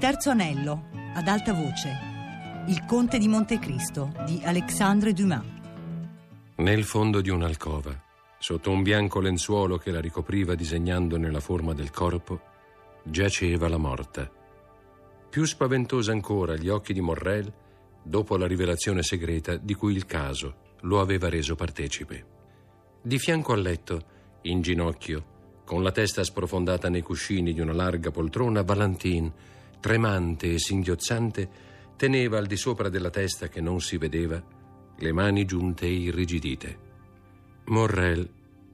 terzo anello, ad alta voce. Il conte di Montecristo di Alexandre Dumas. Nel fondo di un'alcova, sotto un bianco lenzuolo che la ricopriva disegnandone la forma del corpo, giaceva la morta. Più spaventosa ancora gli occhi di Morrel dopo la rivelazione segreta di cui il caso lo aveva reso partecipe. Di fianco al letto, in ginocchio, con la testa sprofondata nei cuscini di una larga poltrona, Valentin tremante e singhiozzante, teneva al di sopra della testa che non si vedeva le mani giunte e irrigidite. Morrel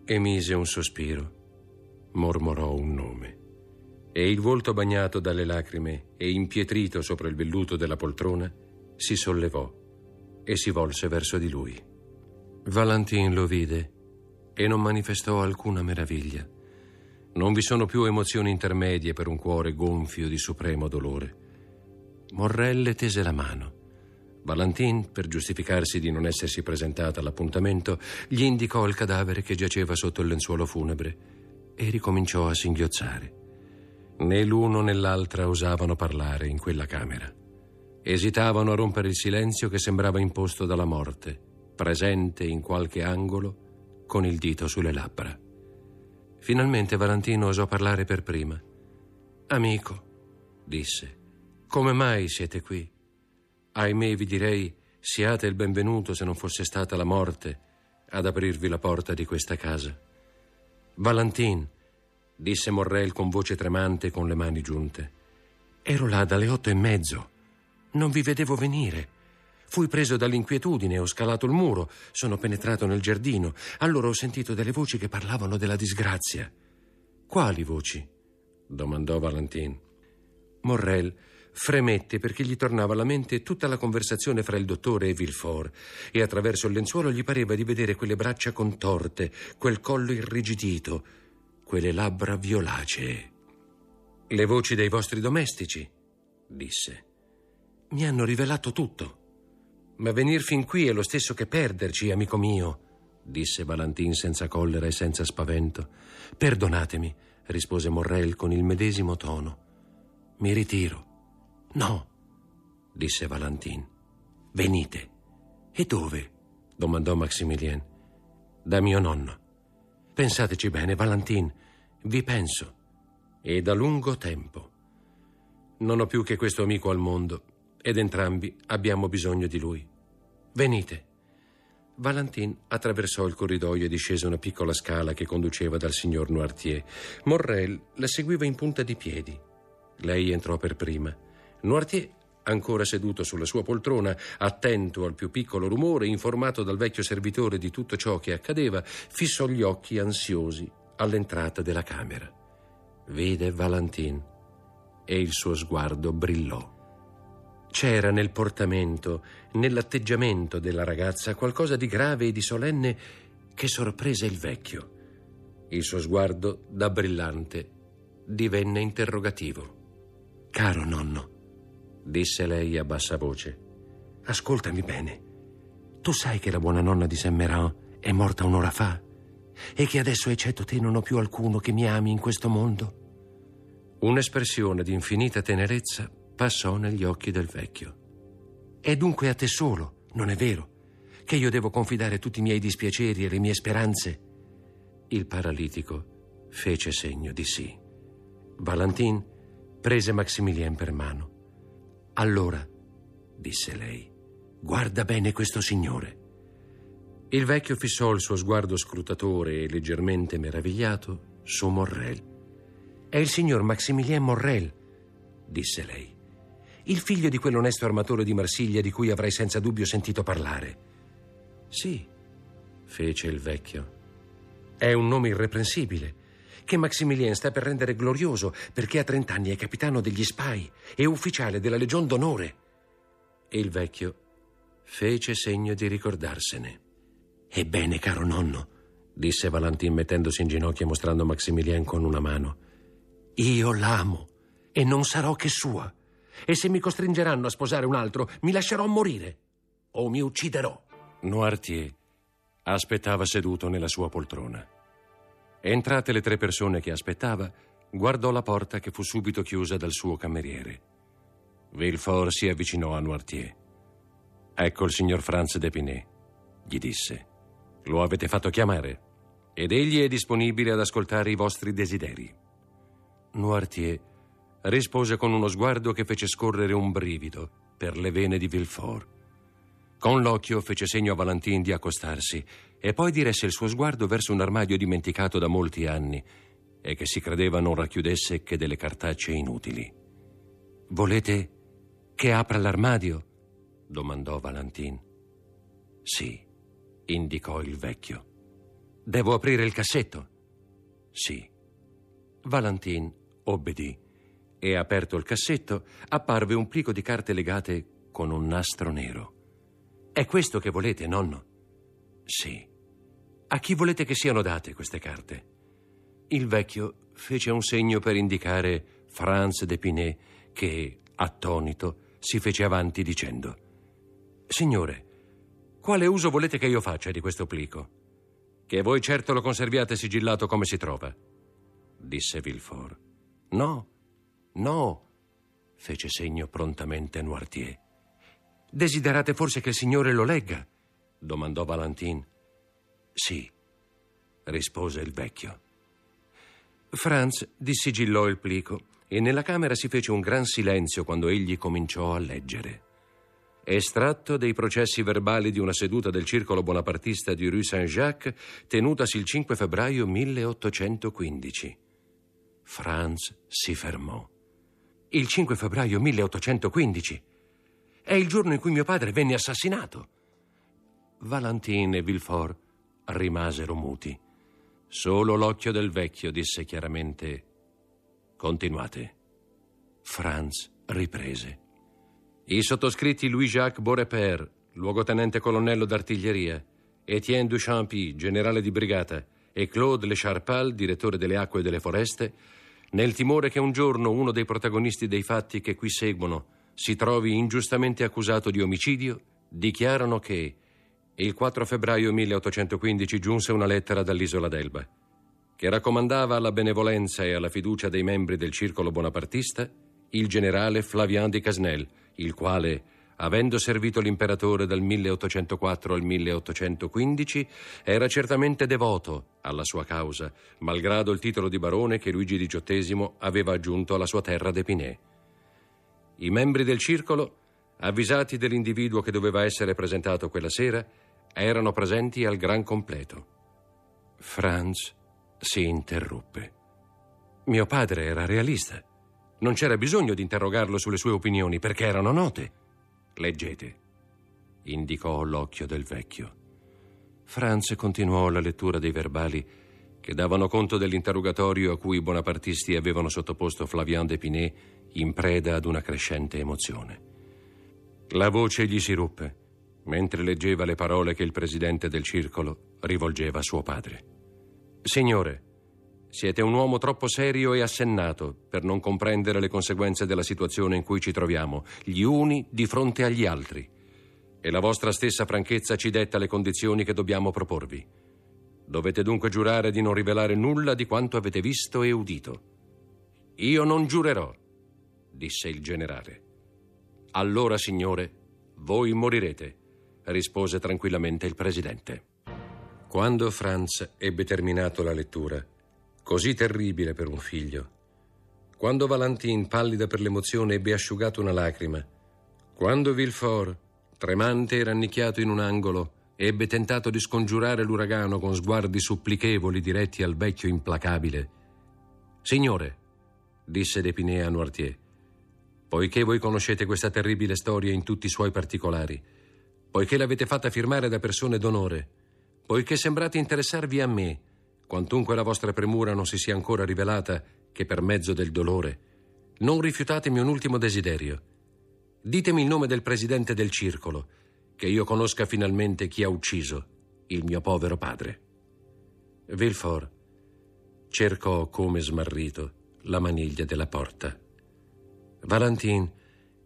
emise un sospiro, mormorò un nome e il volto bagnato dalle lacrime e impietrito sopra il velluto della poltrona si sollevò e si volse verso di lui. Valentin lo vide e non manifestò alcuna meraviglia. Non vi sono più emozioni intermedie per un cuore gonfio di supremo dolore. Morrelle tese la mano. Valentin, per giustificarsi di non essersi presentata all'appuntamento, gli indicò il cadavere che giaceva sotto il lenzuolo funebre e ricominciò a singhiozzare. Né l'uno né l'altra osavano parlare in quella camera. Esitavano a rompere il silenzio che sembrava imposto dalla morte, presente in qualche angolo, con il dito sulle labbra. Finalmente Valentino osò parlare per prima. Amico, disse, come mai siete qui? Ahimè, vi direi, siate il benvenuto se non fosse stata la morte ad aprirvi la porta di questa casa. Valentin, disse Morrel con voce tremante e con le mani giunte. Ero là dalle otto e mezzo. Non vi vedevo venire. Fui preso dall'inquietudine, ho scalato il muro, sono penetrato nel giardino. Allora ho sentito delle voci che parlavano della disgrazia. Quali voci? domandò Valentin. Morrel fremette perché gli tornava alla mente tutta la conversazione fra il dottore e Villefort e attraverso il lenzuolo gli pareva di vedere quelle braccia contorte, quel collo irrigidito, quelle labbra violacee. Le voci dei vostri domestici, disse, mi hanno rivelato tutto. Ma venir fin qui è lo stesso che perderci, amico mio, disse Valentin senza collera e senza spavento. Perdonatemi, rispose Morrel con il medesimo tono. Mi ritiro. No, disse Valentin. Venite. E dove? domandò Maximilien. Da mio nonno. Pensateci bene, Valentin. Vi penso. E da lungo tempo. Non ho più che questo amico al mondo ed entrambi abbiamo bisogno di lui. Venite. Valentin attraversò il corridoio e discese una piccola scala che conduceva dal signor Noirtier. Morrel la seguiva in punta di piedi. Lei entrò per prima. Noirtier, ancora seduto sulla sua poltrona, attento al più piccolo rumore, informato dal vecchio servitore di tutto ciò che accadeva, fissò gli occhi ansiosi all'entrata della camera. Vide Valentin e il suo sguardo brillò. C'era nel portamento, nell'atteggiamento della ragazza qualcosa di grave e di solenne che sorprese il vecchio. Il suo sguardo, da brillante, divenne interrogativo. Caro nonno, disse lei a bassa voce, ascoltami bene. Tu sai che la buona nonna di Saint-Méran è morta un'ora fa e che adesso, eccetto te, non ho più alcuno che mi ami in questo mondo? Un'espressione di infinita tenerezza passò negli occhi del vecchio. È dunque a te solo, non è vero, che io devo confidare tutti i miei dispiaceri e le mie speranze? Il paralitico fece segno di sì. Valentin prese Maximilien per mano. Allora, disse lei, guarda bene questo signore. Il vecchio fissò il suo sguardo scrutatore e leggermente meravigliato su Morrel. È il signor Maximilien Morrel, disse lei il figlio di quell'onesto armatore di Marsiglia di cui avrai senza dubbio sentito parlare. Sì, fece il vecchio. È un nome irreprensibile che Maximilien sta per rendere glorioso perché a trent'anni è capitano degli spai e ufficiale della Legion d'Onore. E il vecchio fece segno di ricordarsene. Ebbene, caro nonno, disse Valentin mettendosi in ginocchio e mostrando Maximilien con una mano, io l'amo e non sarò che sua. E se mi costringeranno a sposare un altro, mi lascerò morire. O mi ucciderò. Noirtier aspettava seduto nella sua poltrona. Entrate le tre persone che aspettava, guardò la porta che fu subito chiusa dal suo cameriere. Villefort si avvicinò a Noirtier. Ecco il signor Franz Depinet, gli disse. Lo avete fatto chiamare ed egli è disponibile ad ascoltare i vostri desideri. Noirtier rispose con uno sguardo che fece scorrere un brivido per le vene di Villefort. Con l'occhio fece segno a Valentin di accostarsi e poi diresse il suo sguardo verso un armadio dimenticato da molti anni e che si credeva non racchiudesse che delle cartacce inutili. Volete che apra l'armadio? domandò Valentin. Sì, indicò il vecchio. Devo aprire il cassetto? Sì. Valentin obbedì e, aperto il cassetto, apparve un plico di carte legate con un nastro nero. È questo che volete, nonno? Sì. A chi volete che siano date queste carte? Il vecchio fece un segno per indicare Franz Depinet, che, attonito, si fece avanti dicendo: Signore, quale uso volete che io faccia di questo plico? Che voi certo lo conserviate sigillato come si trova, disse Villefort. No, no, fece segno prontamente Noirtier. Desiderate forse che il signore lo legga? domandò Valentin. Sì, rispose il vecchio. Franz dissigillò il plico e nella camera si fece un gran silenzio quando egli cominciò a leggere. Estratto dei processi verbali di una seduta del circolo bonapartista di Rue Saint-Jacques tenutasi il 5 febbraio 1815. Franz si fermò. Il 5 febbraio 1815 è il giorno in cui mio padre venne assassinato. Valentin e Villefort rimasero muti. Solo l'occhio del vecchio disse chiaramente: Continuate. Franz riprese. I sottoscritti Louis-Jacques Beaurepaire, luogotenente colonnello d'artiglieria, Etienne Duchampy, generale di brigata, e Claude Le Charpal, direttore delle acque e delle foreste, nel timore che un giorno uno dei protagonisti dei fatti che qui seguono si trovi ingiustamente accusato di omicidio, dichiarano che il 4 febbraio 1815 giunse una lettera dall'isola d'Elba che raccomandava alla benevolenza e alla fiducia dei membri del circolo bonapartista il generale Flavien di Casnel, il quale, avendo servito l'imperatore dal 1804 al 1815, era certamente devoto alla sua causa, malgrado il titolo di barone che Luigi XVIII aveva aggiunto alla sua terra d'Epinay. I membri del circolo, avvisati dell'individuo che doveva essere presentato quella sera, erano presenti al gran completo. Franz si interruppe. Mio padre era realista. Non c'era bisogno di interrogarlo sulle sue opinioni perché erano note. Leggete, indicò l'occhio del vecchio. Franz continuò la lettura dei verbali che davano conto dell'interrogatorio a cui i bonapartisti avevano sottoposto Flavien d'Epinay in preda ad una crescente emozione. La voce gli si ruppe mentre leggeva le parole che il presidente del circolo rivolgeva a suo padre. Signore, siete un uomo troppo serio e assennato per non comprendere le conseguenze della situazione in cui ci troviamo, gli uni di fronte agli altri. E la vostra stessa franchezza ci detta le condizioni che dobbiamo proporvi. Dovete dunque giurare di non rivelare nulla di quanto avete visto e udito. Io non giurerò, disse il generale. Allora, signore, voi morirete rispose tranquillamente il presidente. Quando Franz ebbe terminato la lettura, così terribile per un figlio, quando Valentin, pallida per l'emozione, ebbe asciugato una lacrima, quando Villefort, tremante e rannicchiato in un angolo, ebbe tentato di scongiurare l'uragano con sguardi supplichevoli diretti al vecchio implacabile. Signore, disse D'Epinay a Noirtier, poiché voi conoscete questa terribile storia in tutti i suoi particolari, poiché l'avete fatta firmare da persone d'onore, poiché sembrate interessarvi a me, quantunque la vostra premura non si sia ancora rivelata che per mezzo del dolore, non rifiutatemi un ultimo desiderio. Ditemi il nome del presidente del circolo, che io conosca finalmente chi ha ucciso il mio povero padre. Villefort cercò come smarrito la maniglia della porta. Valentin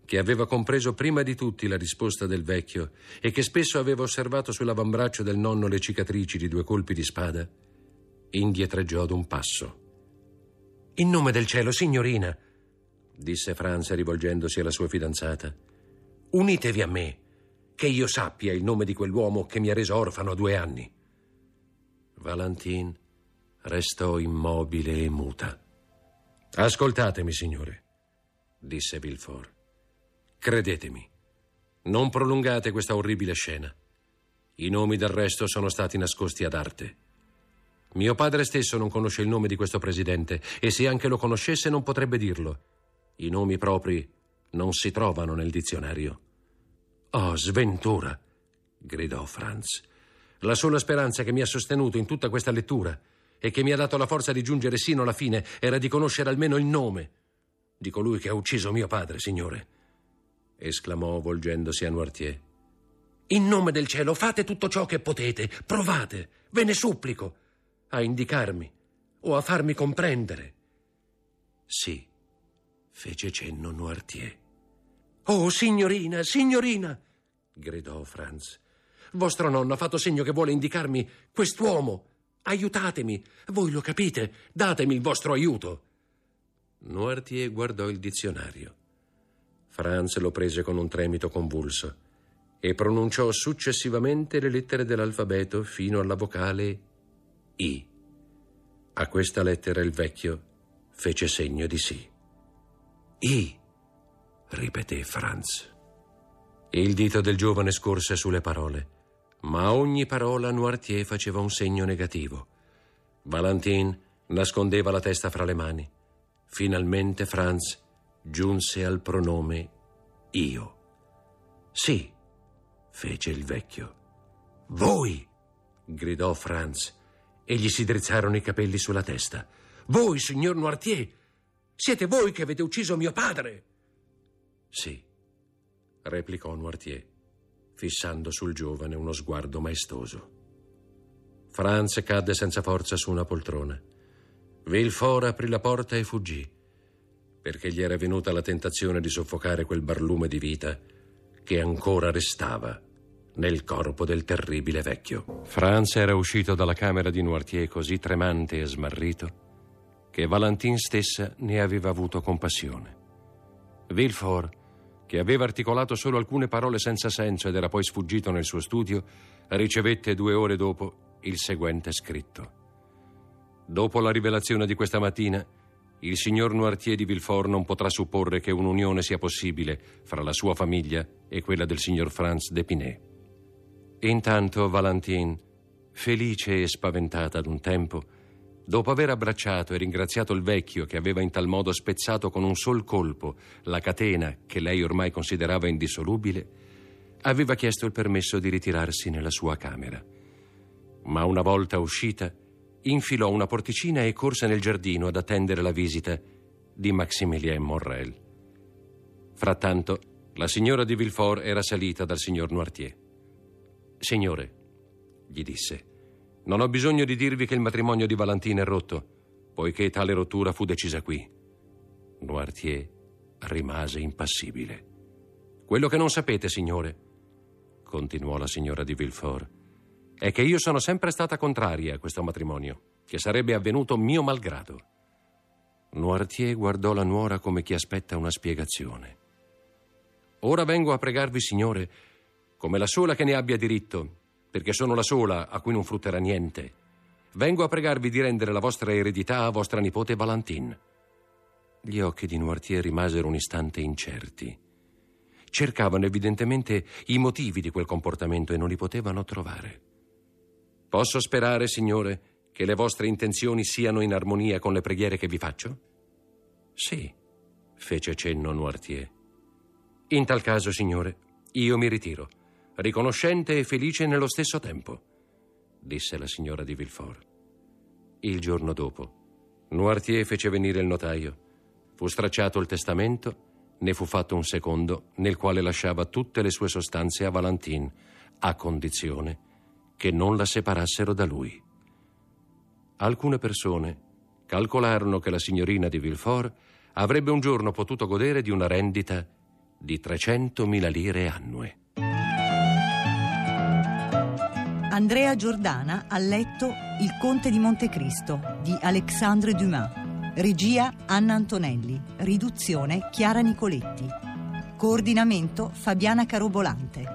che aveva compreso prima di tutti la risposta del vecchio e che spesso aveva osservato sull'avambraccio del nonno le cicatrici di due colpi di spada, indietreggiò d'un passo. In nome del cielo, signorina, disse Franz rivolgendosi alla sua fidanzata, unitevi a me, che io sappia il nome di quell'uomo che mi ha reso orfano a due anni. Valentin restò immobile e muta. Ascoltatemi, signore, disse Villefort. Credetemi, non prolungate questa orribile scena. I nomi del resto sono stati nascosti ad arte. Mio padre stesso non conosce il nome di questo presidente e se anche lo conoscesse non potrebbe dirlo. I nomi propri non si trovano nel dizionario. Oh, sventura! gridò Franz. La sola speranza che mi ha sostenuto in tutta questa lettura e che mi ha dato la forza di giungere sino alla fine era di conoscere almeno il nome di colui che ha ucciso mio padre, signore, esclamò volgendosi a Noirtier. In nome del cielo, fate tutto ciò che potete, provate, ve ne supplico, a indicarmi o a farmi comprendere. Sì, fece cenno Noirtier. Oh, signorina, signorina! gridò Franz. Vostro nonno ha fatto segno che vuole indicarmi quest'uomo. Aiutatemi, voi lo capite, datemi il vostro aiuto. Noirtier guardò il dizionario. Franz lo prese con un tremito convulso e pronunciò successivamente le lettere dell'alfabeto fino alla vocale I. A questa lettera il vecchio fece segno di sì. I, ripeté Franz. Il dito del giovane scorse sulle parole, ma a ogni parola Noirtier faceva un segno negativo. Valentin nascondeva la testa fra le mani. Finalmente Franz giunse al pronome io. Sì, fece il vecchio. Voi! gridò Franz e gli si drizzarono i capelli sulla testa. Voi, signor Noirtier! Siete voi che avete ucciso mio padre! Sì, replicò Noirtier, fissando sul giovane uno sguardo maestoso. Franz cadde senza forza su una poltrona. Villefort aprì la porta e fuggì, perché gli era venuta la tentazione di soffocare quel barlume di vita che ancora restava nel corpo del terribile vecchio. Franz era uscito dalla camera di Noirtier così tremante e smarrito che Valentin stessa ne aveva avuto compassione. Villefort, che aveva articolato solo alcune parole senza senso ed era poi sfuggito nel suo studio, ricevette due ore dopo il seguente scritto. Dopo la rivelazione di questa mattina, il signor Noirtier di Villefort non potrà supporre che un'unione sia possibile fra la sua famiglia e quella del signor Franz d'Epinay. Intanto Valentine, felice e spaventata ad un tempo, dopo aver abbracciato e ringraziato il vecchio che aveva in tal modo spezzato con un sol colpo la catena che lei ormai considerava indissolubile, aveva chiesto il permesso di ritirarsi nella sua camera. Ma una volta uscita, infilò una porticina e corse nel giardino ad attendere la visita di Maximilien Morrel. Frattanto, la signora di Villefort era salita dal signor Noirtier. Signore, gli disse, non ho bisogno di dirvi che il matrimonio di Valentina è rotto, poiché tale rottura fu decisa qui. Noirtier rimase impassibile. Quello che non sapete, signore, continuò la signora di Villefort, è che io sono sempre stata contraria a questo matrimonio, che sarebbe avvenuto mio malgrado. Noirtier guardò la nuora come chi aspetta una spiegazione. Ora vengo a pregarvi, signore, come la sola che ne abbia diritto, perché sono la sola a cui non frutterà niente. Vengo a pregarvi di rendere la vostra eredità a vostra nipote Valentine. Gli occhi di Noirtier rimasero un istante incerti. Cercavano evidentemente i motivi di quel comportamento e non li potevano trovare. Posso sperare, Signore, che le vostre intenzioni siano in armonia con le preghiere che vi faccio? Sì, fece cenno Noirtier. In tal caso, Signore, io mi ritiro, riconoscente e felice nello stesso tempo, disse la signora di Villefort. Il giorno dopo, Noirtier fece venire il notaio. Fu stracciato il testamento, ne fu fatto un secondo nel quale lasciava tutte le sue sostanze a Valentine, a condizione che non la separassero da lui. Alcune persone calcolarono che la signorina di Villefort avrebbe un giorno potuto godere di una rendita di 300.000 lire annue. Andrea Giordana ha letto Il Conte di Montecristo di Alexandre Dumas. Regia Anna Antonelli. Riduzione Chiara Nicoletti. Coordinamento Fabiana Carobolante.